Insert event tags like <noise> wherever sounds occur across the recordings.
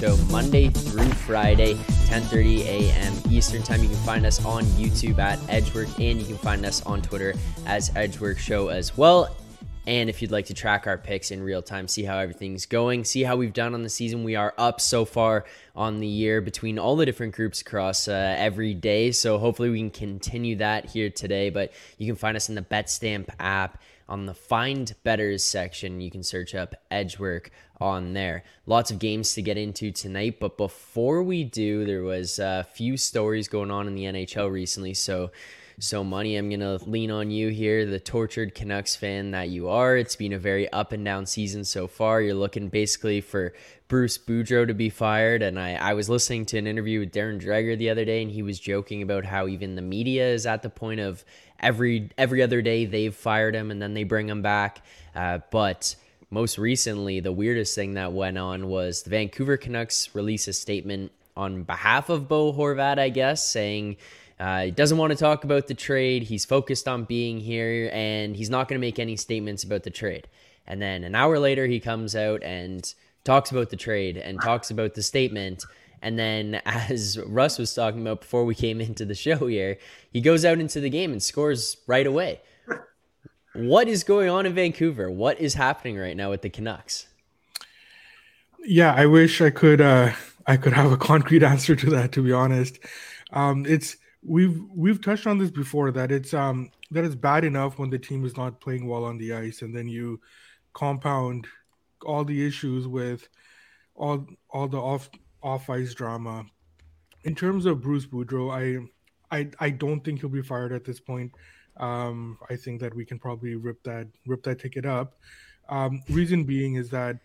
Show Monday through Friday, 10:30 a.m. Eastern Time. You can find us on YouTube at Edge Work, and you can find us on Twitter as Edge Work Show as well. And if you'd like to track our picks in real time, see how everything's going, see how we've done on the season, we are up so far on the year between all the different groups across uh, every day. So hopefully we can continue that here today. But you can find us in the BetStamp app on the Find Betters section. You can search up Edge Work on there. Lots of games to get into tonight, but before we do, there was a few stories going on in the NHL recently. So, so money, I'm gonna lean on you here, the tortured Canucks fan that you are. It's been a very up and down season so far. You're looking basically for Bruce Boudreau to be fired, and I, I was listening to an interview with Darren Dreger the other day, and he was joking about how even the media is at the point of every every other day they've fired him and then they bring him back. Uh, but most recently, the weirdest thing that went on was the Vancouver Canucks release a statement on behalf of Bo Horvat, I guess, saying uh, he doesn't want to talk about the trade. He's focused on being here and he's not going to make any statements about the trade. And then an hour later, he comes out and talks about the trade and talks about the statement. And then, <laughs> as Russ was talking about before we came into the show here, he goes out into the game and scores right away. What is going on in Vancouver? What is happening right now with the Canucks? Yeah, I wish I could uh I could have a concrete <laughs> answer to that to be honest. Um it's we've we've touched on this before that it's um that it's bad enough when the team is not playing well on the ice and then you compound all the issues with all all the off off ice drama. In terms of Bruce Boudreau, I I I don't think he'll be fired at this point. Um, I think that we can probably rip that rip that ticket up. Um, reason being is that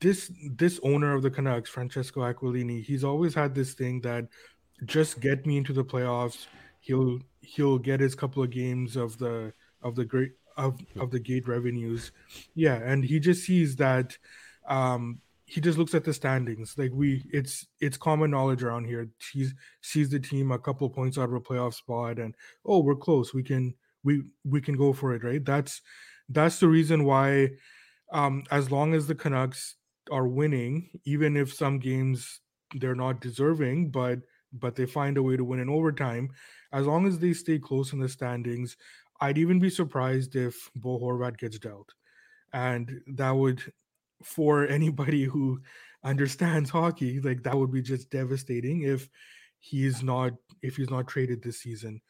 this this owner of the Canucks, Francesco Aquilini, he's always had this thing that just get me into the playoffs. He'll he'll get his couple of games of the of the great of of the gate revenues. Yeah, and he just sees that um he just looks at the standings. Like we it's it's common knowledge around here. He sees the team a couple points out of a playoff spot and oh, we're close. We can we we can go for it, right? That's that's the reason why um as long as the Canucks are winning, even if some games they're not deserving, but but they find a way to win in overtime. As long as they stay close in the standings, I'd even be surprised if Bo Horvat gets dealt. And that would, for <laughs> anybody who understands hockey, like that would be just devastating if he's not if he's not traded this season.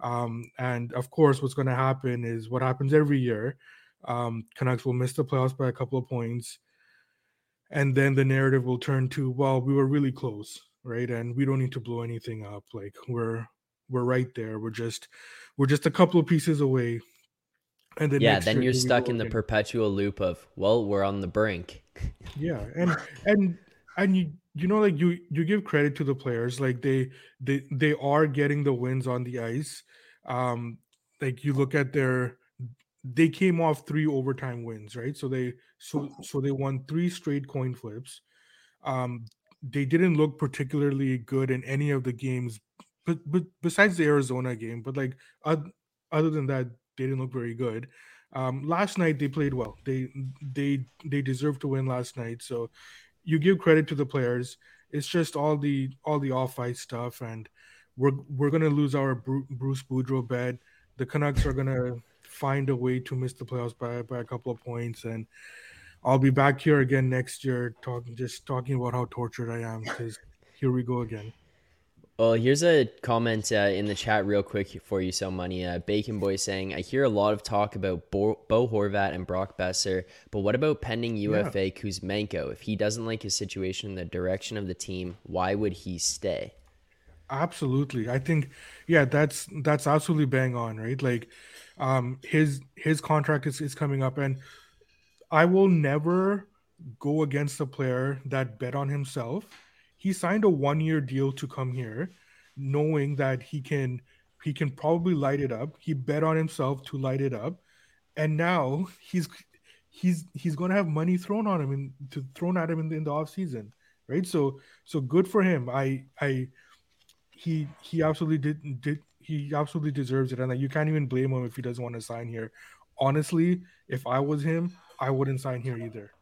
Um, and of course, what's going to happen is what happens every year. Um, Canucks will miss the playoffs by a couple of points, and then the narrative will turn to, well, we were really close right? And we don't need to blow anything up like we're we're right there we're just we're just a couple of pieces away. And then yeah then you're stuck in the perpetual loop of well we're on the brink. <laughs> Yeah and and and you you know like you you give credit to the players like they they they are getting the wins on the ice. Um like you look at their they came off three overtime wins right? So they so so they won three straight coin flips. Um they didn't look particularly good in any of the games, but but besides the Arizona game, but like other than that, they didn't look very good. Um, last night they played well. They they they deserved to win last night. So you give credit to the players. It's just all the all the off ice stuff, and we're we're gonna lose our Bruce Boudreau bet. The Canucks are gonna find a way to miss the playoffs by by a couple of points, and I'll be back here again next year, talking just talking about how tortured I am. Because here we go again. Well, here's a comment uh, in the chat, real quick for you, so money. Uh, Bacon Boy saying, "I hear a lot of talk about Bo, Bo Horvat and Brock Boeser, but what about pending UFA yeah. Kuzmenko? If he doesn't like his situation in the direction of the team, why would he stay?" Absolutely. I think yeah, that's that's absolutely bang on, right? Like um his his contract is, is coming up and I will never go against a player that bet on himself. He signed a one year deal to come here, knowing that he can he can probably light it up. He bet on himself to light it up, and now he's he's he's going to have money thrown on him and to thrown at him in the, in the off season, right? So so good for him. I I he he absolutely did did he absolutely deserves it, and like, you can't even blame him if he doesn't want to sign here. Honestly, if I was him, I wouldn't sign here either.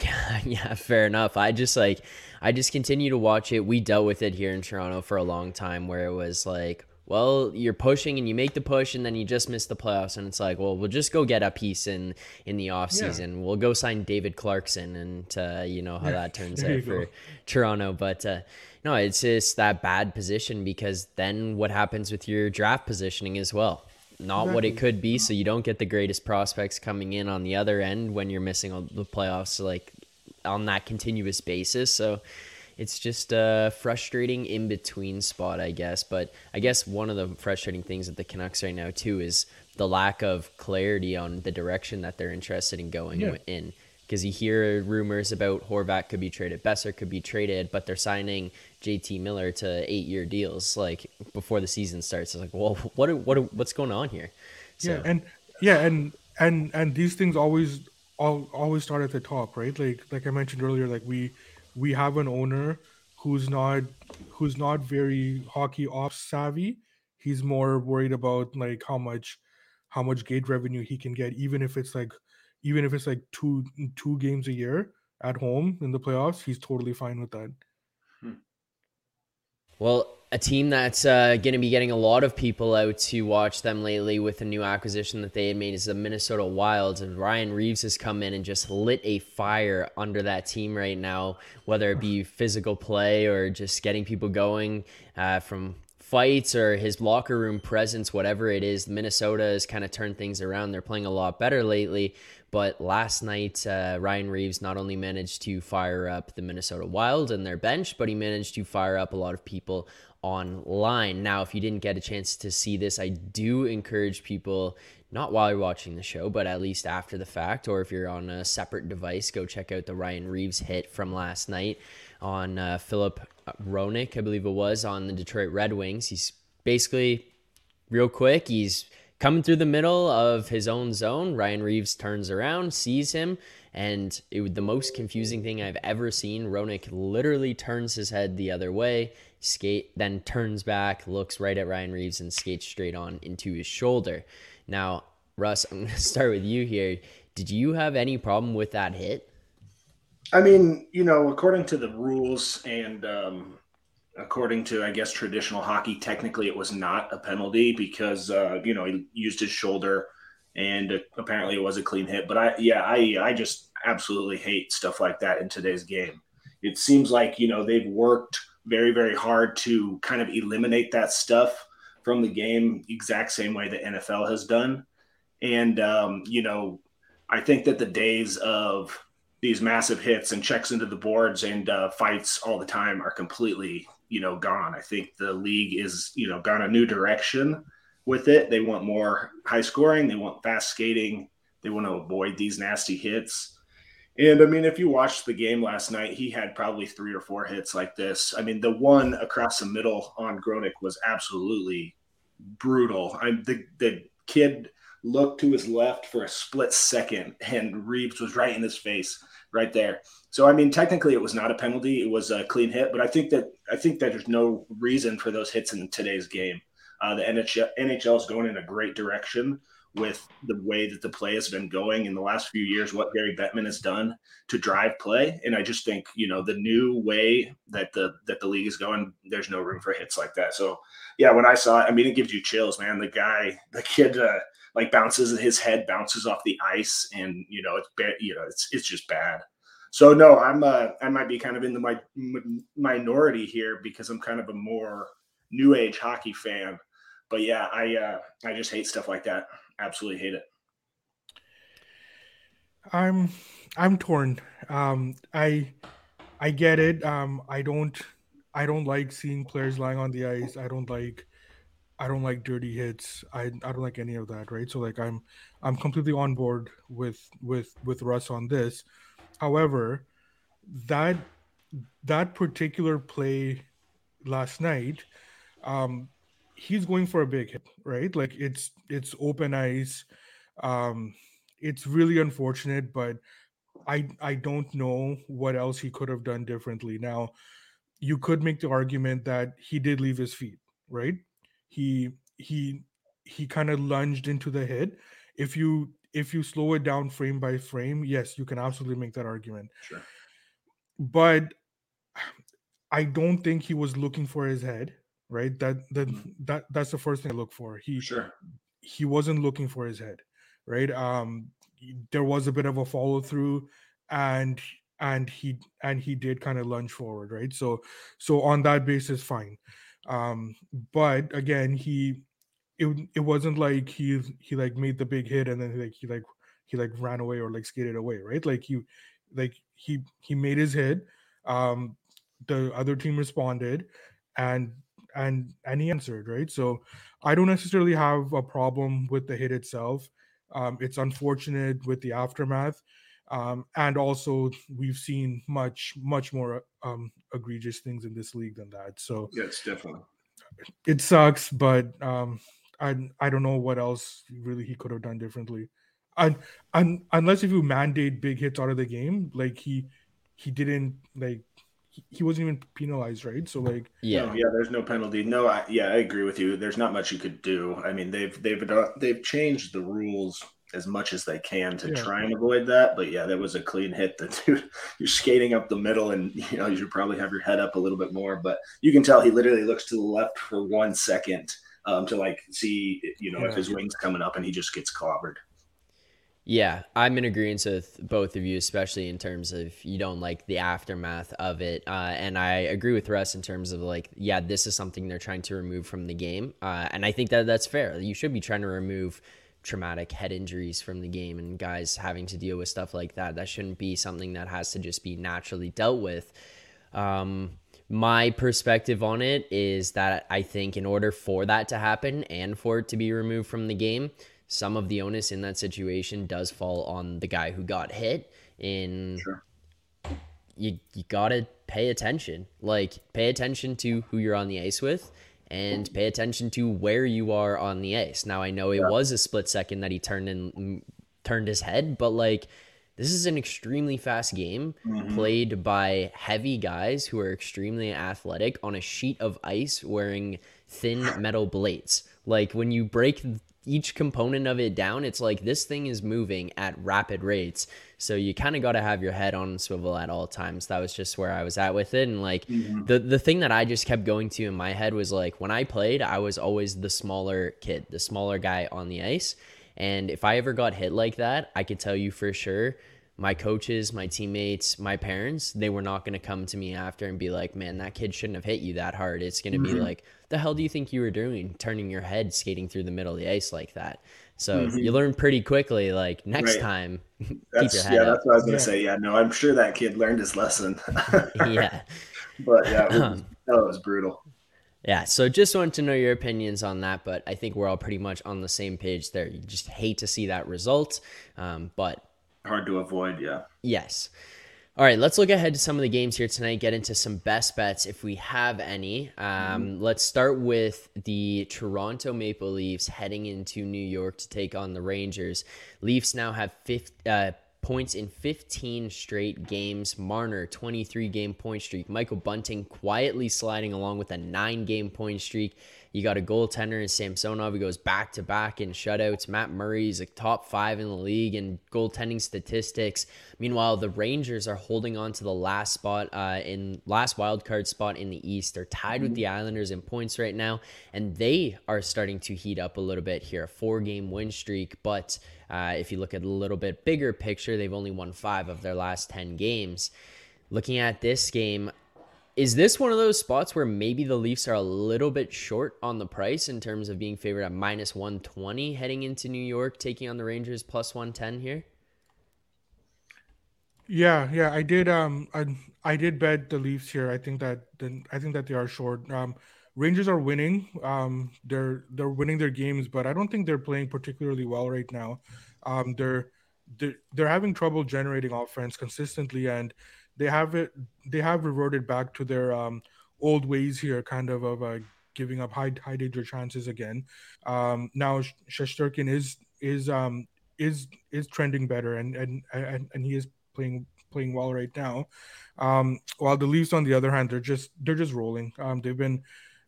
<laughs> yeah, fair enough. I just like I just continue to watch it. We dealt with it here in Toronto for a long time where it was like, well, you're pushing and you make the push and then you just miss the playoffs and it's like, well, we'll just go get a piece in in the offseason. Yeah. We'll go sign David Clarkson and uh, you know how yeah, that turns <laughs> out for go. Toronto, but uh, no, it's just that bad position because then what happens with your draft positioning as well? Not exactly. what it could be. So you don't get the greatest prospects coming in on the other end when you're missing the playoffs, like on that continuous basis. So it's just a frustrating in between spot, I guess. But I guess one of the frustrating things with the Canucks right now too is the lack of clarity on the direction that they're interested in going yeah. in because you hear rumors about Horvat could be traded, Boeser could be traded, but they're signing JT Miller to eight year deals like before the season starts. It's like, well, what are, what are, what's going on here? So. Yeah, and yeah, and and and these things always all always start at the top, right? Like like I mentioned earlier, like we we have an owner who's not who's not very hockey off savvy. He's more worried about like how much how much gate revenue he can get, even if it's like even if it's like two two games a year at home in the playoffs, he's totally fine with that. Hmm. Well, a team that's uh, going to be getting a lot of people out to watch them lately with a new acquisition that they had made is the Minnesota Wilds. And Ryan Reaves has come in and just lit a fire under that team right now, whether it be physical play or just getting people going uh, from fights or his locker room presence, whatever it is. Minnesota has kind of turned things around. They're playing a lot better lately. But last night, uh, Ryan Reaves not only managed to fire up the Minnesota Wild and their bench, but he managed to fire up a lot of people online. Now, if you didn't get a chance to see this, I do encourage people, not while you're watching the show, but at least after the fact, or if you're on a separate device, go check out the Ryan Reaves hit from last night on uh, Filip Hronek, I believe it was, on the Detroit Red Wings. He's basically real quick. He's coming through the middle of his own zone. Ryan Reaves turns around, sees him, and it, the most confusing thing I've ever seen. Hronek literally turns his head the other way, skate, then turns back, looks right at Ryan Reaves, and skates straight on into his shoulder. Now, Russ, I'm going <laughs> to start with you here. Did you have any problem with that hit? I mean, you know, according to the rules and um, according to I guess traditional hockey, technically it was not a penalty because uh, you know he used his shoulder, and apparently it was a clean hit. But I yeah I I just absolutely hate stuff like that in today's game. It seems like you know they've worked very very hard to kind of eliminate that stuff from the game, exact same way the NFL has done, and um, you know I think that the days of these massive hits and checks into the boards and uh, fights all the time are completely you know gone. I think the league is you know gone a new direction with it. They want more high scoring. They want fast skating. They want to avoid these nasty hits. And I mean, if you watched the game last night, he had probably three or four hits like this. I mean, the one across the middle on Hronek was absolutely brutal. I the the kid looked to his left for a split second, and Reaves was right in his face, right there. So I mean, technically, it was not a penalty; it was a clean hit. But I think that I think that there's no reason for those hits in today's game. Uh, the NHL, NHL is going in a great direction with the way that the play has been going in the last few years, what Gary Bettman has done to drive play. And I just think, you know, the new way that the that the league is going, there's no room for hits like that. So yeah, when I saw it, I mean it gives you chills, man. The guy, the kid uh, like bounces his head bounces off the ice and you know it's bad you know it's it's just bad so no i'm uh i might be kind of in the my, minority here because i'm kind of a more new age hockey fan but yeah i uh i just hate stuff like that absolutely hate it i'm i'm torn um i i get it um i don't I don't like seeing players lying on the ice. I don't like I don't like dirty hits. I, I don't like any of that, right? So like I'm I'm completely on board with with with Russ on this. However, that that particular play last night, um, he's going for a big hit, right? Like it's it's open ice. Um, it's really unfortunate, but I I don't know what else he could have done differently. Now, you could make the argument that he did leave his feet, right? He he he kind of lunged into the hit. If you if you slow it down frame by frame, yes, you can absolutely make that argument. Sure. But I don't think he was looking for his head, right? That that Mm-hmm. that that's the first thing I look for. He Sure. he wasn't looking for his head, right? Um, there was a bit of a follow through, and and he and he did kind of lunge forward, right? So so on that basis, fine. Um, but again, he it it wasn't like he he like made the big hit and then like he like he like ran away or like skated away, right? Like he like he he made his hit. Um, the other team responded, and and and he answered, right? So I don't necessarily have a problem with the hit itself. Um, it's unfortunate with the aftermath. Um, and also, we've seen much, much more um, egregious things in this league than that. So Yes, definitely. it sucks, but um, I I don't know what else really he could have done differently. And, and unless if you mandate big hits out of the game, like he he didn't like he, he wasn't even penalized, right? So like Yeah. No, yeah. There's no penalty. No, I, yeah, I agree with you. There's not much you could do. I mean, they've they've done- they've changed the rules as much as they can to Yeah. try and avoid that. But yeah, that was a clean hit. That <laughs> dude, you're skating up the middle, and you know you should probably have your head up a little bit more. But you can tell he literally looks to the left for one second um, to like see you know if his wing's coming up, and he just gets clobbered. Yeah, I'm in agreement with both of you, especially in terms of you don't like the aftermath of it. Uh, and I agree with Russ in terms of like, yeah, this is something they're trying to remove from the game. Uh, and I think that that's fair. You should be trying to remove traumatic head injuries from the game and guys having to deal with stuff like that. That shouldn't be something that has to just be naturally dealt with. Um, my perspective on it is that I think in order for that to happen and for it to be removed from the game, some of the onus in that situation does fall on the guy who got hit. In Sure. you you gotta pay attention. Like pay attention to who you're on the ice with and pay attention to where you are on the ice. Now I know it was a split second that he turned and mm, turned his head, but like this is an extremely fast game mm-hmm. played by heavy guys who are extremely athletic on a sheet of ice wearing thin metal blades. Like when you break each component of it down, it's like this thing is moving at rapid rates. So you kind of got to have your head on swivel at all times. That was just where I was at with it. And like mm-hmm. the the thing that I just kept going to in my head was like when I played, I was always the smaller kid, the smaller guy on the ice. And if I ever got hit like that, I could tell you for sure my coaches, my teammates, my parents, they were not going to come to me after and be like, man, that kid shouldn't have hit you that hard. It's going to be mm-hmm. like, the hell do you think you were doing turning your head skating through the middle of the ice like that? So you learn pretty quickly, like next Right. time, keep That's your yeah. head That's what I was gonna Yeah. say. Yeah. No, I'm sure that kid learned his lesson. <laughs> <laughs> yeah. but yeah, it was, that was brutal. Yeah, so just wanted to know your opinions on that, but I think we're all pretty much on the same page there. You just hate to see that result, um, but Hard to avoid. Yeah. Yes. All right, let's look ahead to some of the games here tonight, get into some best bets if we have any. Um, Let's start with the Toronto Maple Leafs heading into New York to take on the Rangers. Leafs now have 50, uh, points in 15 straight games. Marner, 23 game point streak. Michael Bunting quietly sliding along with a nine game point streak. You got a goaltender in Samsonov who goes back to back in shutouts. Matt Murray is a top five in the league in goaltending statistics. Meanwhile, the Rangers are holding on to the last spot uh, in last wild card spot in the East. They're tied with the Islanders in points right now, and they are starting to heat up a little bit here. A four game win streak, but uh, if you look at a little bit bigger picture, they've only won five of their last ten games. Looking at this game, is this one of those spots where maybe the Leafs are a little bit short on the price in terms of being favored at minus 120 heading into New York, taking on the Rangers plus 110 here? Yeah, yeah, I did. Um, I I did bet the Leafs here. I think that then I think that they are short. Um, Rangers are winning. Um, they're they're winning their games, but I don't think they're playing particularly well right now. Um, they're they're, they're having trouble generating offense consistently, and they have it. They have reverted back to their um, old ways here, kind of of uh, giving up high high danger chances again. Um, now Shesterkin is is um is is trending better, and and and, and he is playing playing well right now. Um, while the Leafs, on the other hand, they're just they're just rolling. Um, they've been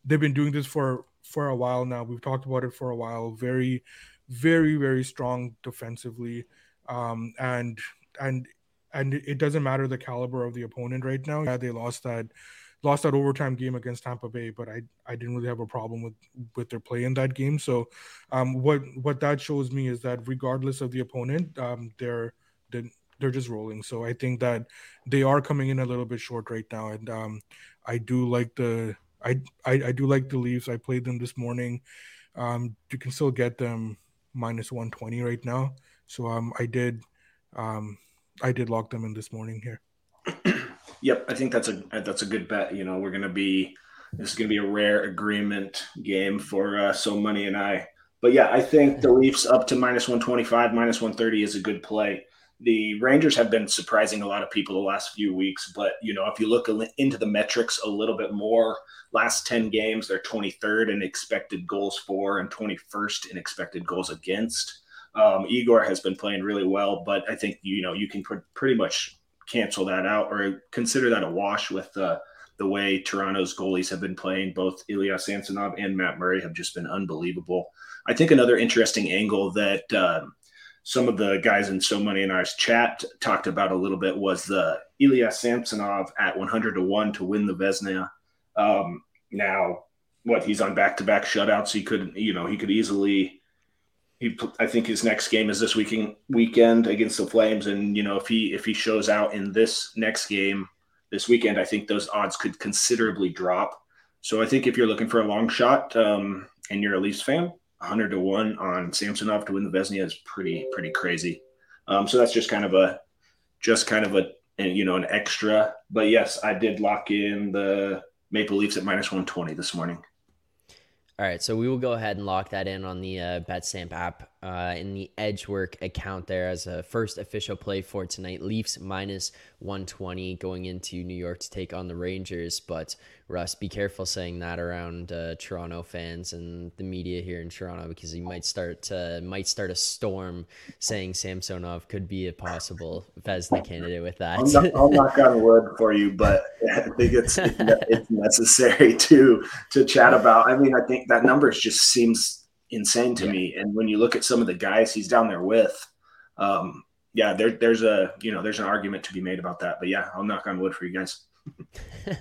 they've been doing this for for a while now. We've talked about it for a while. Very, very, very strong defensively, um, and and and it doesn't matter the caliber of the opponent right now. Yeah, they lost that lost that overtime game against Tampa Bay, but I I didn't really have a problem with with their play in that game. So, um, what what that shows me is that regardless of the opponent, um, they're they're, just rolling. So I think that they are coming in a little bit short right now, and um, I do like the I, I, I do like the Leafs. I played them this morning. Um, you can still get them minus one twenty right now. So um, I did um, I did lock them in this morning here. <clears throat> yep, I think that's a that's a good bet. You know, we're gonna be this is gonna be a rare agreement game for uh, so money and I. But yeah, I think the Leafs up to minus one twenty five, minus one thirty is a good play the Rangers have been surprising a lot of people the last few weeks. But, you know, if you look into the metrics a little bit more, last 10 games, they're 23rd in expected goals for and 21st in expected goals against. Um, Igor has been playing really well, but I think, you know, you can pr- pretty much cancel that out or consider that a wash with uh, the way Toronto's goalies have been playing. Both Ilya Samsonov and Matt Murray have just been unbelievable. I think another interesting angle that uh, some of the guys in So Money and I's chat talked about a little bit was the Ilya Samsonov at 100 to 1 to win the Vezina. Um, now, what he's on back to back shutouts. He could, you know, he could easily. He, I think his next game is this weekend weekend against the Flames, and you know if he if he shows out in this next game this weekend, I think those odds could considerably drop. So I think if you're looking for a long shot um, and you're a Leafs fan, 100 to 1 on Samsonov to win the Vezina is pretty pretty crazy. Um, so that's just kind of a just kind of a you know an extra. But yes, I did lock in the Maple Leafs at minus 120 this morning. All right, so we will go ahead and lock that in on the uh, BetStamp app uh, in the Edge Work account there as a first official play for tonight. Leafs minus 120 going into New York to take on the Rangers. But Russ, be careful saying that around uh, Toronto fans and the media here in Toronto because he might start uh, might start a storm saying Samsonov could be a possible Vezina candidate with that. I'm not, I'll knock on wood for you, but <laughs> I think it's <laughs> it's necessary to to chat about. I mean, I think that number just seems insane to yeah. me. And when you look at some of the guys he's down there with, um, yeah, there, there's a you know there's an argument to be made about that. But yeah, I'll knock on wood for you guys. <laughs>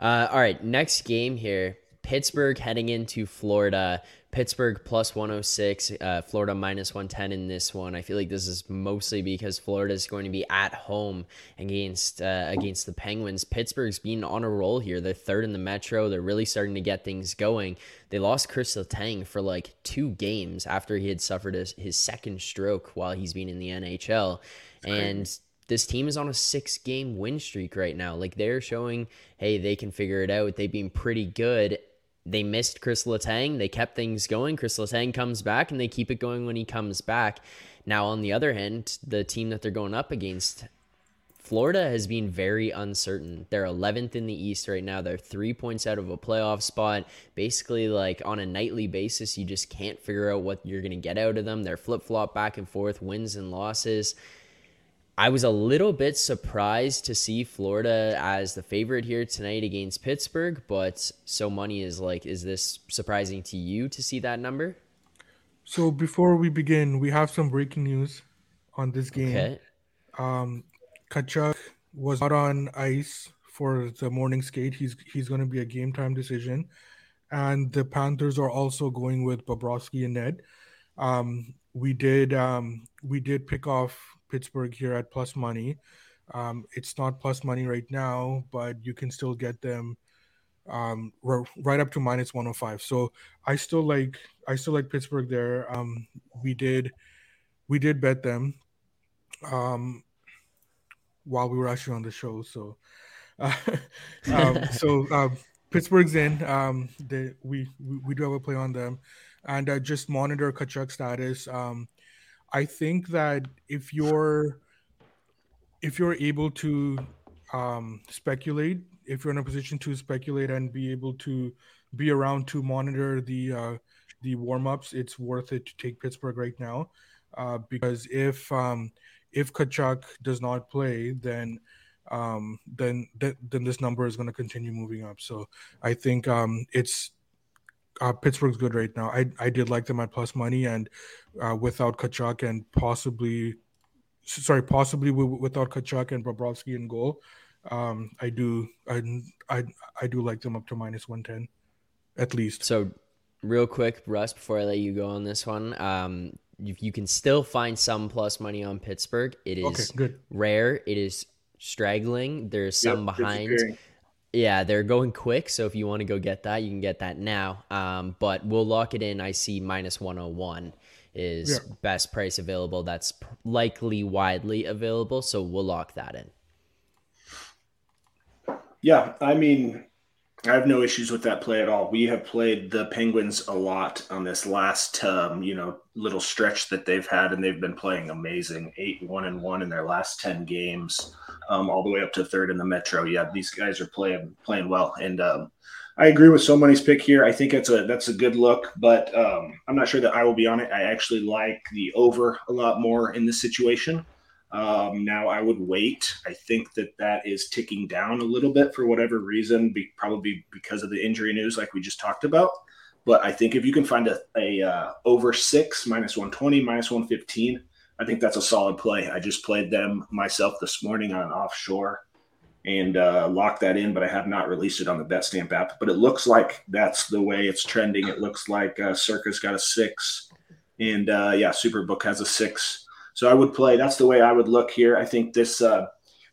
Uh, all right, next game here. Pittsburgh heading into Florida. Pittsburgh plus 106, uh, Florida minus 110 in this one. I feel like this is mostly because Florida is going to be at home against uh, against the Penguins. Pittsburgh's been on a roll here. They're third in the Metro. They're really starting to get things going. They lost Chris Letang for like two games after he had suffered his, his second stroke while he's been in the NHL. And this team is on a six game win streak right now. Like they're showing, hey, they can figure it out. They've been pretty good. They missed Chris Letang. They kept things going. Chris Letang comes back and they keep it going when he comes back. Now, on the other hand, the team that they're going up against, Florida has been very uncertain. They're 11th in the East right now. They're three points out of a playoff spot. Basically, like on a nightly basis, you just can't figure out what you're going to get out of them. They're flip flop back and forth, wins and losses. I was a little bit surprised to see Florida as the favorite here tonight against Pittsburgh, but so money is like, is this surprising to you to see that number? So before we begin, we have some breaking news on this game. Okay. Um, Tkachuk was not on ice for the morning skate. He's he's going to be a game time decision, and the Panthers are also going with Bobrovsky and Ned. Um, we did um, we did pick off Pittsburgh here at plus money. Um, it's not plus money right now, but you can still get them um, right up to minus 105. So I still like I still like Pittsburgh there. Um, we did we did bet them. Um, while we were actually on the show. So, uh, <laughs> um, <laughs> so um, Pittsburgh's in. Um, they, we, we, we do have a play on them, and uh, just monitor Tkachuk status. Um, I think that if you're if you're able to um, speculate, if you're in a position to speculate and be able to be around to monitor the uh, the warm ups, it's worth it to take Pittsburgh right now, uh, because if um, if Tkachuk does not play, then um, then th- then this number is going to continue moving up. So I think um, it's uh, Pittsburgh's good right now. I I did like them at plus money, and uh, without Tkachuk and possibly, sorry, possibly w- without Tkachuk and Bobrovsky in goal, um, I do I, I I do like them up to minus one ten, at least. So, real quick, Russ, before I let you go on this one, um, you, you can still find some plus money on Pittsburgh. It is Okay, good. rare. It is straggling. There's some Yep, behind. Yeah, they're going quick. So if you want to go get that, you can get that now. Um, but we'll lock it in. I see minus 101 is Yeah. best price available. That's likely widely available. So we'll lock that in. Yeah, I mean, I have no issues with that play at all. We have played the Penguins a lot on this last, um, you know, little stretch that they've had, and they've been playing amazing. Eight one and one in their last ten games, um, all the way up to third in the Metro. Yeah, these guys are playing playing well, and um, I agree with so many's pick here. I think it's a that's a good look, but um, I'm not sure that I will be on it. I actually like the over a lot more in this situation. Um, now I would wait. I think that that is ticking down a little bit for whatever reason, be, probably because of the injury news, like we just talked about. But I think if you can find a, a uh, over six, minus 120, minus 115, I think that's a solid play. I just played them myself this morning on offshore and uh, locked that in, but I have not released it on the BetStamp app. But it looks like that's the way it's trending. It looks like uh, Circa's got a six, and uh, yeah, Superbook has a six. So I would play. That's the way I would look here. I think this uh,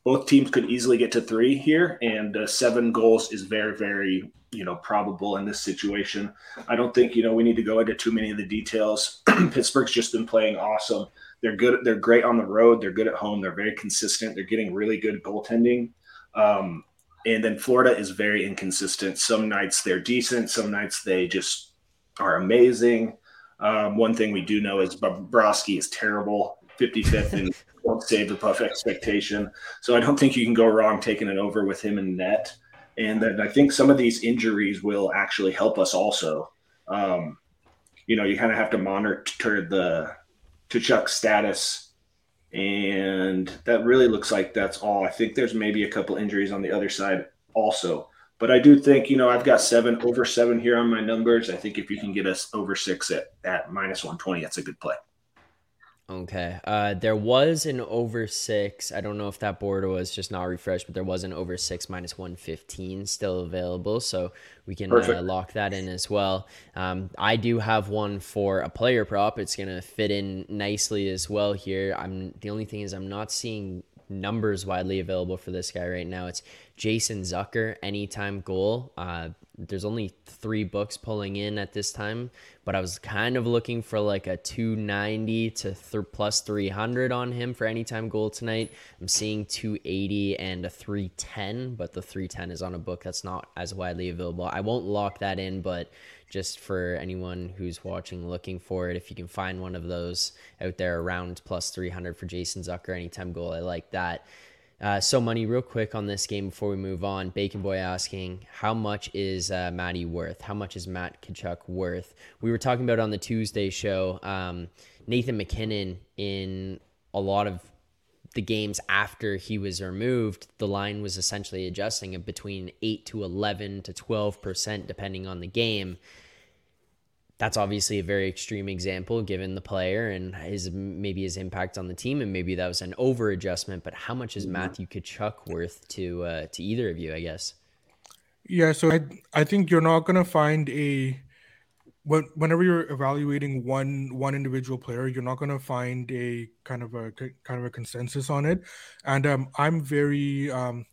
both teams could easily get to three here, and uh, seven goals is very, very you know probable in this situation. I don't think you know we need to go into too many of the details. <clears throat> Pittsburgh's just been playing awesome. They're good. They're great on the road. They're good at home. They're very consistent. They're getting really good goaltending. Um, and then Florida is very inconsistent. Some nights they're decent. Some nights they just are amazing. Um, one thing we do know is Bobrovsky is terrible. 55th and <laughs> won't save above expectation. So I don't think you can go wrong taking it over with him in net. And then I think some of these injuries will actually help us also. Um, you know, you kind of have to monitor the Tkachuk status. And that really looks like that's all. I think there's maybe a couple injuries on the other side also. But I do think, you know, I've got seven over seven here on my numbers. I think if you can get us over six at, at minus 120, that's a good play. Okay. Uh, there was an over six. I don't know if that board was just not refreshed, but there was an over six minus 115 still available. So we can uh, lock that in as well. Um, I do have one for a player prop. It's going to fit in nicely as well here. I'm The only thing is, I'm not seeing numbers widely available for this guy right now. It's Jason Zucker, anytime goal. Uh, there's only three books pulling in at this time, but I was kind of looking for like a 290 to th- plus 300 on him for anytime goal tonight. I'm seeing 280 and a 310, but the 310 is on a book that's not as widely available. I won't lock that in, but just for anyone who's watching looking for it, if you can find one of those out there around plus 300 for Jason Zucker, anytime goal, I like that. Uh, so money, real quick on this game before we move on. Bacon Boy asking, how much is uh, Matty worth? How much is Matt Tkachuk worth? We were talking about on the Tuesday show. Um, Nathan MacKinnon in a lot of the games after he was removed, the line was essentially adjusting between eight to eleven to twelve percent, depending on the game that's obviously a very extreme example given the player and his maybe his impact on the team and maybe that was an over adjustment but how much is Matthew Tkachuk worth to uh, to either of you I guess Yeah, so I I think you're not gonna find a when whenever you're evaluating one one individual player, you're not gonna find a kind of a kind of a consensus on it. And um, I'm very um,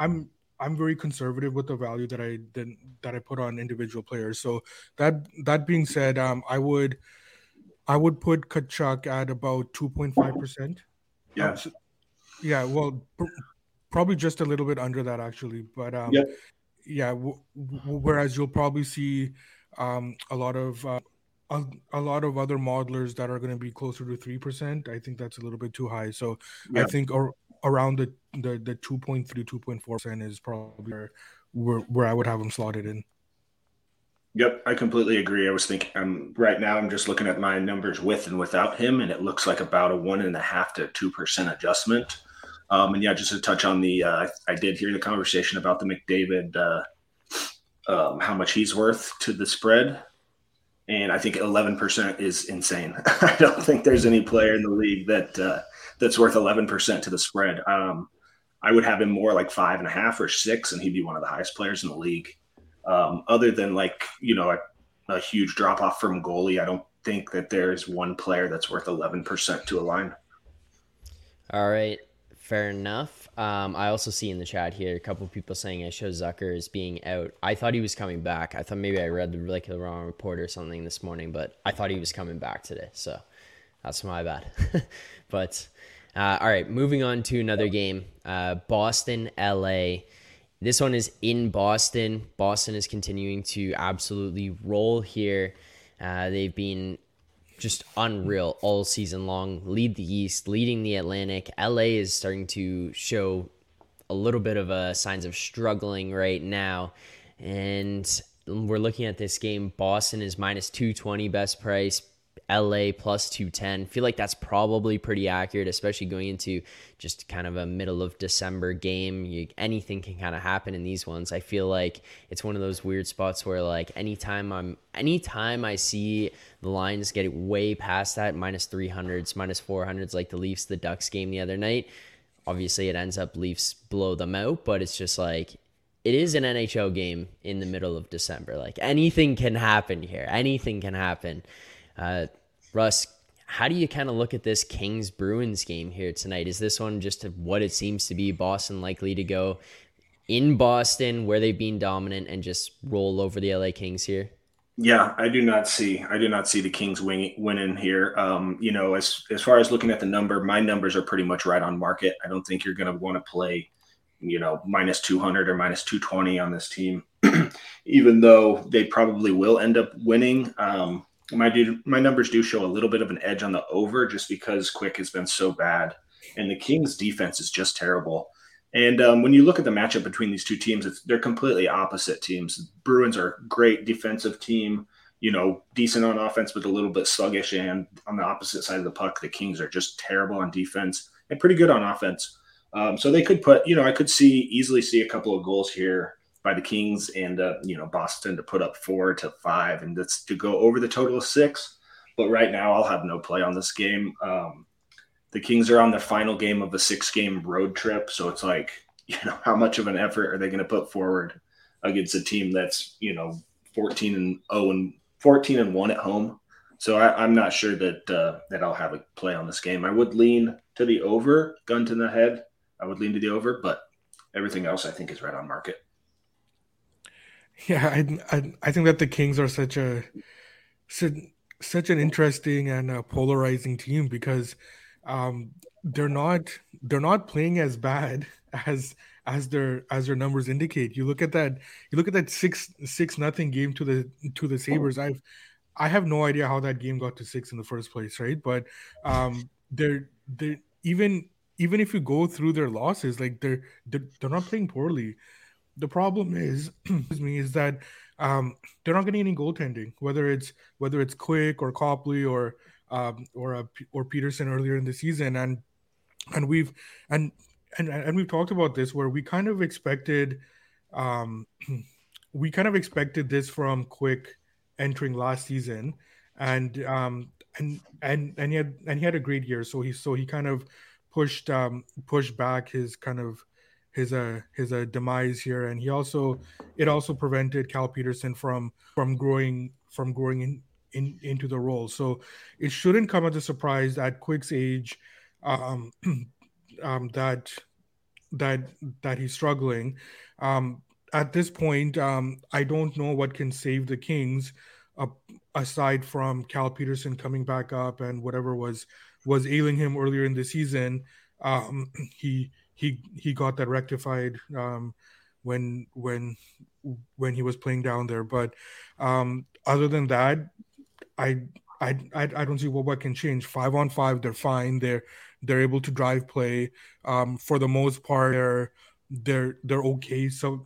I'm I'm very conservative with the value that I that, that I put on individual players. So that that being said, um, I would I would put Tkachuk at about two point five percent. Yeah. so, Yeah, well, pr- probably just a little bit under that actually, but um, yep. yeah. W- w- whereas you'll probably see um, a lot of uh, a, a, lot of other modelers that are going to be closer to three percent. I think that's a little bit too high. So I think or, around the the the 2.3 2.4 percent is probably where, where I would have them slotted in. Yep, I completely agree. I was thinking, um, right now I'm just looking at my numbers with and without him, and it looks like about a one and a half to two percent adjustment. Um, and yeah, just to touch on the, uh, I did hear the conversation about the McDavid, uh, um, how much he's worth to the spread, and I think 11% is insane. <laughs> I don't think there's any player in the league that uh, that's worth 11% to the spread. Um, I would have him more like five and a half or six, and he'd be one of the highest players in the league. Um, other than like you know a, a huge drop off from goalie, I don't think that there's one player that's worth 11% to a line. All right, fair enough. Um, I also see in the chat here a couple people saying I show Zucker as being out. I thought he was coming back. I thought maybe I read the, like the wrong report or something this morning, but I thought he was coming back today. So that's my bad. <laughs> but uh, all right, moving on to another game. Uh, Boston, LA. This one is in Boston. Boston is continuing to absolutely roll here. Uh, they've been just unreal all season long. Lead the East, leading the Atlantic. LA is starting to show a little bit of a signs of struggling right now. And we're looking at this game. Boston is minus 220 best price. LA plus 210. Feel like that's probably pretty accurate, especially going into just kind of a middle of December game. You, anything can kind of happen in these ones. I feel like it's one of those weird spots where like anytime I'm anytime I see the lines get way past that minus 300s, minus 400s like the Leafs the Ducks game the other night, obviously it ends up Leafs blow them out, but it's just like it is an NHL game in the middle of December. Like anything can happen here. Anything can happen. Uh, Russ, how do you kind of look at this Kings Bruins game here tonight? Is this one just what it seems to be? Boston likely to go in Boston where they've been dominant and just roll over the LA Kings here? Yeah, I do not see. I do not see the Kings win, winning here. Um, you know, as as far as looking at the number, my numbers are pretty much right on market. I don't think you're going to want to play, you know, minus two hundred or minus two twenty on this team, <clears throat> even though they probably will end up winning. Um, my do my numbers do show a little bit of an edge on the over just because Quick has been so bad, and the Kings' defense is just terrible. And um, when you look at the matchup between these two teams, they're completely opposite teams. Bruins are a great defensive team, you know, decent on offense, but a little bit sluggish. And on the opposite side of the puck, the Kings are just terrible on defense and pretty good on offense. Um, so they could put, you know, I could see easily see a couple of goals here by the Kings and uh, you know Boston to put up four to five, and that's to go over the total of six. But right now, I'll have no play on this game. Um, the Kings are on their final game of a six-game road trip, so it's like <laughs> you know how much of an effort are they going to put forward against a team that's you know 14 and 0 and 14 and one at home. So I, am not sure that uh, that I'll have a play on this game. I would lean to the over, gun to the head. I would lean to the over, but everything else I think is right on market. Yeah, I, I, I think that the Kings are such a such, such an interesting and uh, polarizing team because um, they're not they're not playing as bad <laughs> as as their as their numbers indicate. You look at that you look at that six six nothing game to the to the Sabres. I've I have no idea how that game got to six in the first place, right? But um, they're they're even even if you go through their losses, like they're they're, they're not playing poorly the problem is, <clears throat> me, is that um, they're not getting any goaltending. Whether it's whether it's Quick or Copley or um, or uh, or Petersen earlier in the season, and and we've and and and we've talked about this where we kind of expected, um, <clears throat> we kind of expected this from Quick entering last season, and um, and and and he had and he had a great year. So he so he kind of pushed um, pushed back his kind of his uh his uh, demise here, and he also it also prevented Cal Petersen from from growing from growing in, in into the role. So it shouldn't come as a surprise at Quick's age um, <clears throat> um, that that that he's struggling. Um, at this point, um, I don't know what can save the Kings, uh, aside from Cal Petersen coming back up and whatever was was ailing him earlier in the season Um, <clears throat> he he he got that rectified um, when when when he was playing down there. But um, other than that, I I, I, I don't see what what can change. Five on five, they're fine. They're they're able to drive play. Um, for the most part, they're they're they're okay. So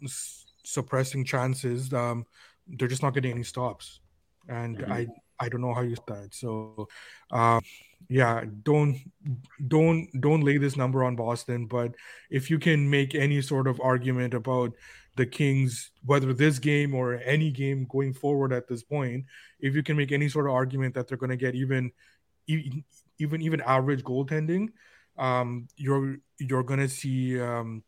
suppressing chances. Um, they're just not getting any stops, and mm-hmm. I I don't know how you start. So, um, yeah, don't don't don't lay this number on Boston. But if you can make any sort of argument about the Kings, whether this game or any game going forward at this point, if you can make any sort of argument that they're going to get even, even even average goaltending, um, you're you're going to see um,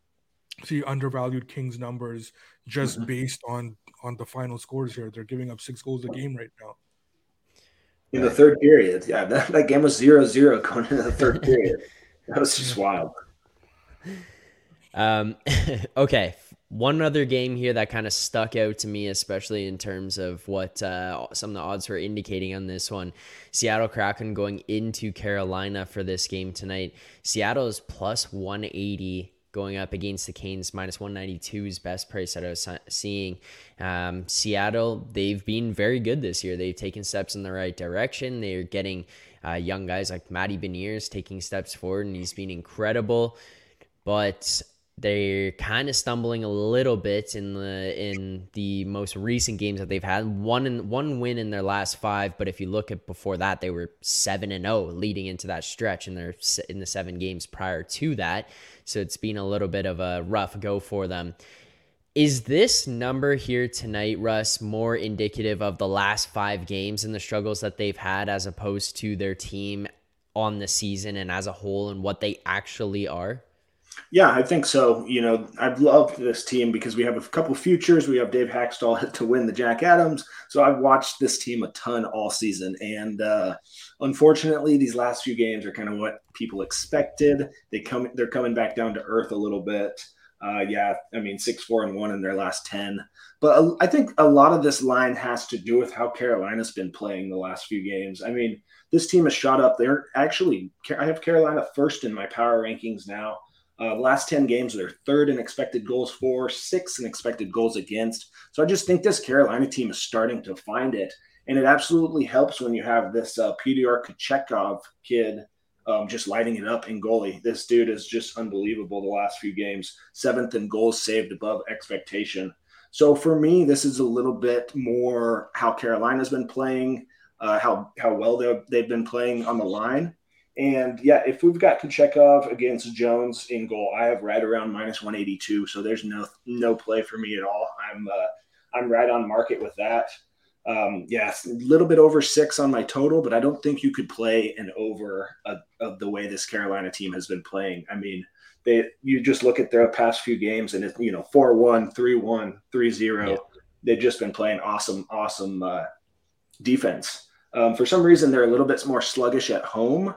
see undervalued Kings numbers just mm-hmm. based on on the final scores here. They're giving up six goals a game right now. In the third period, yeah, <laughs> that, that game was zero zero going into the third <laughs> period. That was just wild. Um, <laughs> okay, one other game here that kind of stuck out to me, especially in terms of what uh, some of the odds were indicating on this one. Seattle Kraken going into Carolina for this game tonight. Seattle is plus 180 going up against the Canes, minus 192 is best price that I was seeing. Um, Seattle, they've been very good this year. They've taken steps in the right direction. They're getting uh, young guys like Matty Beniers taking steps forward, and he's been incredible. But they're kind of stumbling a little bit in the in the most recent games that they've had. One in, one win in their last five, but if you look at before that, they were seven and zero oh leading into that stretch in their in the seven games prior to that. So it's been a little bit of a rough go for them. Is this number here tonight, Russ, more indicative of the last five games and the struggles that they've had as opposed to their team on the season and as a whole and what they actually are? Yeah, I think so. You know, I've loved this team because we have a couple futures. We have Dave Hakstol <laughs> to win the Jack Adams. So I've watched this team a ton all season. And uh, unfortunately, these last few games are kind of what people expected. They come they're coming back down to earth a little bit. Uh, yeah, I mean, six, four, and one in their last 10. But uh, I think a lot of this line has to do with how Carolina's been playing the last few games. I mean, this team has shot up. They're actually, I have Carolina first in my power rankings now. Uh, last 10 games, they're third in expected goals for, sixth in expected goals against. So I just think this Carolina team is starting to find it. And it absolutely helps when you have this uh, Pyotr Kochetkov kid um, just lighting it up in goalie. This dude is just unbelievable the last few games. Seventh in goals saved above expectation. So for me, this is a little bit more how Carolina's been playing, uh, how how well they've been playing on the line. And yeah, if we've got Kochetkov against Jones in goal, I have right around minus 182. So there's no no play for me at all. I'm uh, I'm right on market with that. Um, yeah, a little bit over six on my total, but I don't think you could play an over of the way this Carolina team has been playing. I mean, they you just look at their past few games and it's you know 4-1, 3-1, 3-0. Yeah. They've just been playing awesome, awesome uh, defense. Um, for some reason, they're a little bit more sluggish at home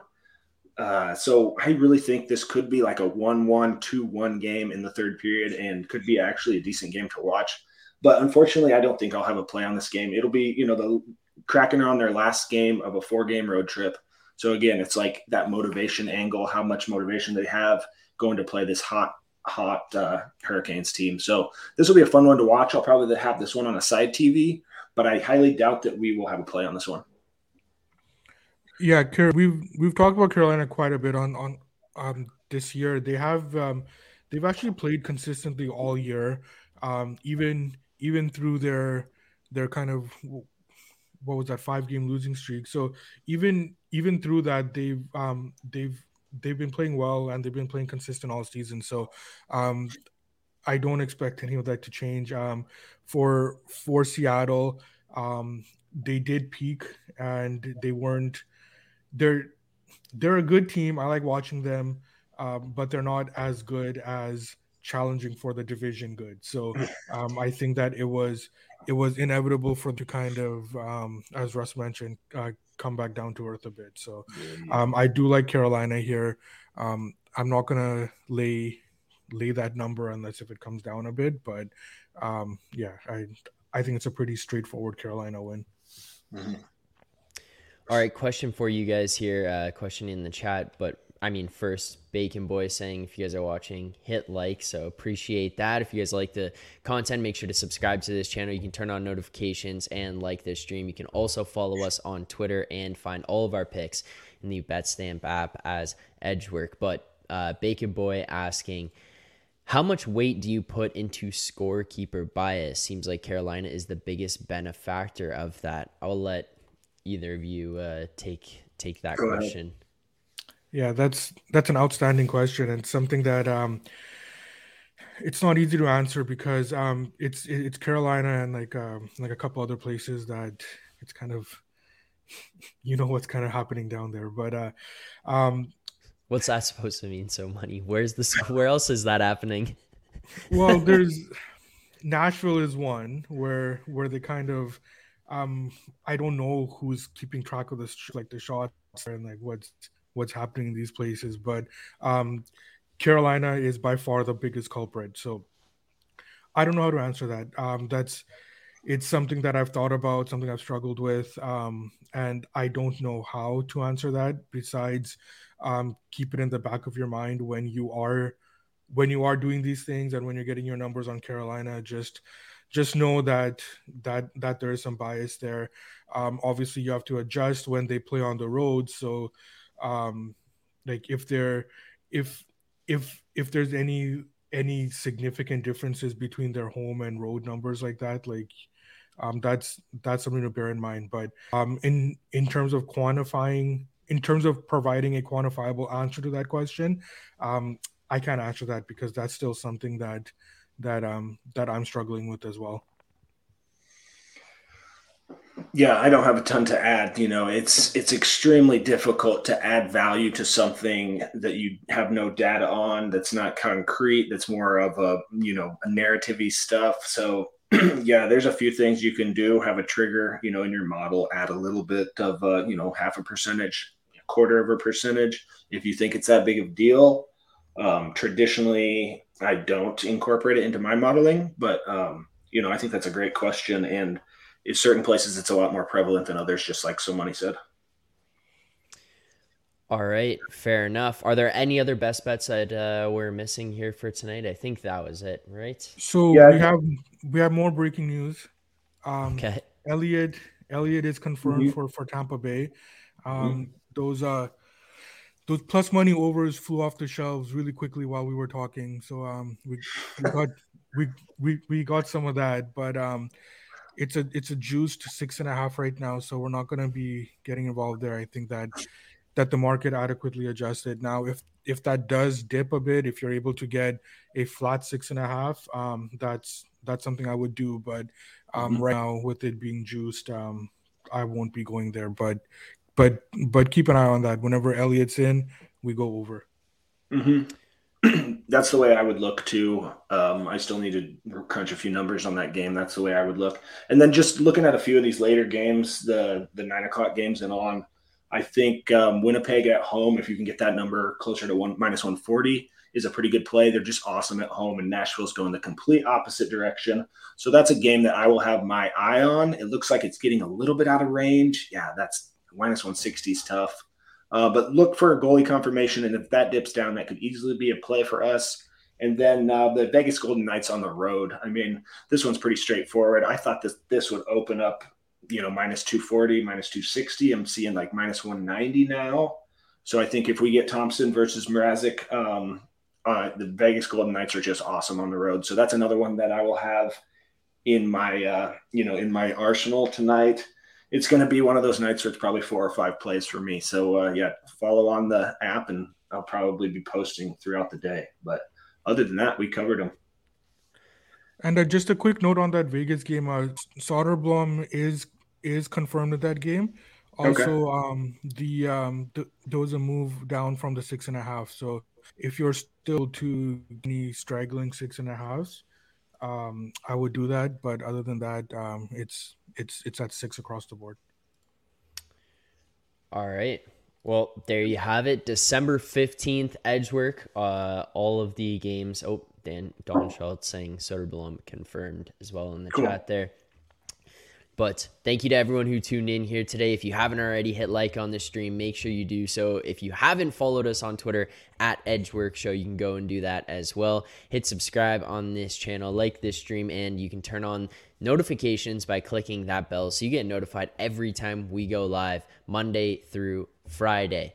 uh, so I really think this could be like a 1 1, 2 1 game in the third period and could be actually a decent game to watch. But unfortunately, I don't think I'll have a play on this game. It'll be, you know, the Kraken are on their last game of a four game road trip. So again, it's like that motivation angle, how much motivation they have going to play this hot, hot uh, Hurricanes team. So this will be a fun one to watch. I'll probably have this one on a side TV, but I highly doubt that we will have a play on this one. Yeah, we've we've talked about Carolina quite a bit on on um, this year. They have um, they've actually played consistently all year, um, even even through their their kind of what was that five game losing streak. So even even through that, they've um, they've they've been playing well and they've been playing consistent all season. So um, I don't expect any of that to change. Um, for for Seattle, um, they did peak and they weren't they're they're a good team. I like watching them, um, but they're not as good as challenging for the division good. So <laughs> um, I think that it was it was inevitable for them to kind of, um, as Russ mentioned, uh, come back down to earth a bit. So um, I do like Carolina here. Um, I'm not gonna lay lay that number unless if it comes down a bit, but um, yeah, I I think it's a pretty straightforward Carolina win. Mm-hmm. All right, question for you guys here. Uh, question in the chat, but I mean, first, Bacon Boy saying if you guys are watching, hit like. So appreciate that. If you guys like the content, make sure to subscribe to this channel. You can turn on notifications and like this stream. You can also follow us on Twitter and find all of our picks in the BetStamp app as Edge Work. But uh, Bacon Boy asking, how much weight do you put into scorekeeper bias? Seems like Carolina is the biggest benefactor of that. I'll let either of you uh, take take that Go question. Ahead. Yeah, that's that's an outstanding question and something that um, it's not easy to answer because um, it's it's Carolina and like um, like a couple other places that it's kind of <laughs> you know what's kind of happening down there. But uh, um, what's that supposed to mean? So money? Where's this? Where else is that happening? well, <laughs> there's Nashville is one where where they kind of um I don't know who's keeping track of this like the shots and like what's what's happening in these places. But um, Carolina is by far the biggest culprit. So I don't know how to answer that. Um, that's it's something that I've thought about, something I've struggled with, um, and I don't know how to answer that. Besides, um, keep it in the back of your mind when you are when you are doing these things and when you're getting your numbers on Carolina. Just just know that that that there is some bias there. Um, obviously, you have to adjust when they play on the road. So um like if there if if if there's any any significant differences between their home and road numbers like that like um that's that's something to bear in mind but um in in terms of quantifying in terms of providing a quantifiable answer to that question um i can't answer that because that's still something that that um that i'm struggling with as well yeah, I don't have a ton to add. You know, it's it's extremely difficult to add value to something that you have no data on, that's not concrete, that's more of a you know a narrativey stuff. So <clears throat> yeah, there's a few things you can do. Have a trigger, you know, in your model. Add a little bit of uh, you know half a percentage, quarter of a percentage, if you think it's that big of a deal. Um, traditionally, I don't incorporate it into my modeling, but um, you know, I think that's a great question and in certain places it's a lot more prevalent than others, just like so money said. All right, fair enough. Are there any other best bets that uh, we're missing here for tonight? I think that was it, right? So yeah, we have we have more breaking news. Um, okay, Elliott Elliott is confirmed mm-hmm. for for Tampa Bay. Um, mm-hmm. Those uh those plus money overs flew off the shelves really quickly while we were talking. So um we, we got we, we we got some of that, but um it's a it's a juiced six and a half right now, so we're not going to be getting involved there. I think that that the market adequately adjusted. Now, if if that does dip a bit, if you're able to get a flat six and a half, um, that's that's something I would do. But um, mm-hmm. right now, with it being juiced, um, I won't be going there. But but but keep an eye on that. Whenever Elliott's in, we go over. Mm-hmm. <clears throat> that's the way I would look too. Um, I still need to crunch a few numbers on that game. That's the way I would look. And then just looking at a few of these later games, the the nine o'clock games and on, I think um, Winnipeg at home, if you can get that number closer to one minus one forty, is a pretty good play. They're just awesome at home, and Nashville's going the complete opposite direction. So that's a game that I will have my eye on. It looks like it's getting a little bit out of range. Yeah, that's minus one sixty is tough. Uh, but look for a goalie confirmation, and if that dips down, that could easily be a play for us. And then uh, the Vegas Golden Knights on the road. I mean, this one's pretty straightforward. I thought this this would open up, you know, minus 240, minus 260. I'm seeing like minus 190 now. So I think if we get Thompson versus Mrazek, um, uh, the Vegas Golden Knights are just awesome on the road. So that's another one that I will have in my, uh, you know, in my arsenal tonight it's going to be one of those nights where it's probably four or five plays for me. So uh, yeah, follow on the app, and I'll probably be posting throughout the day. But other than that, we covered them. And uh, just a quick note on that Vegas game: uh, Soderblom is is confirmed at that game. Also, okay. um, the um, th- there was a move down from the six and a half. So if you're still to any straggling six and a half, um, I would do that. But other than that, um, it's it's it's at six across the board. All right. Well, there you have it. December 15th, Edge Work. Uh, all of the games. Oh, Dan Don Schultz saying Soderblom confirmed as well in the cool. chat there. But thank you to everyone who tuned in here today. If you haven't already hit like on the stream, make sure you do so. If you haven't followed us on Twitter at Edge Work Show, you can go and do that as well. Hit subscribe on this channel, like this stream, and you can turn on notifications by clicking that bell so you get notified every time we go live Monday through Friday.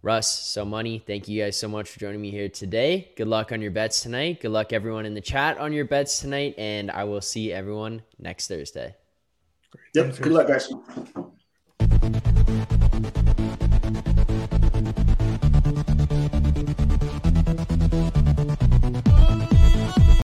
Russ, so money, thank you guys so much for joining me here today. Good luck on your bets tonight. Good luck, everyone in the chat on your bets tonight. And I will see everyone next Thursday. Yep. Good luck, guys.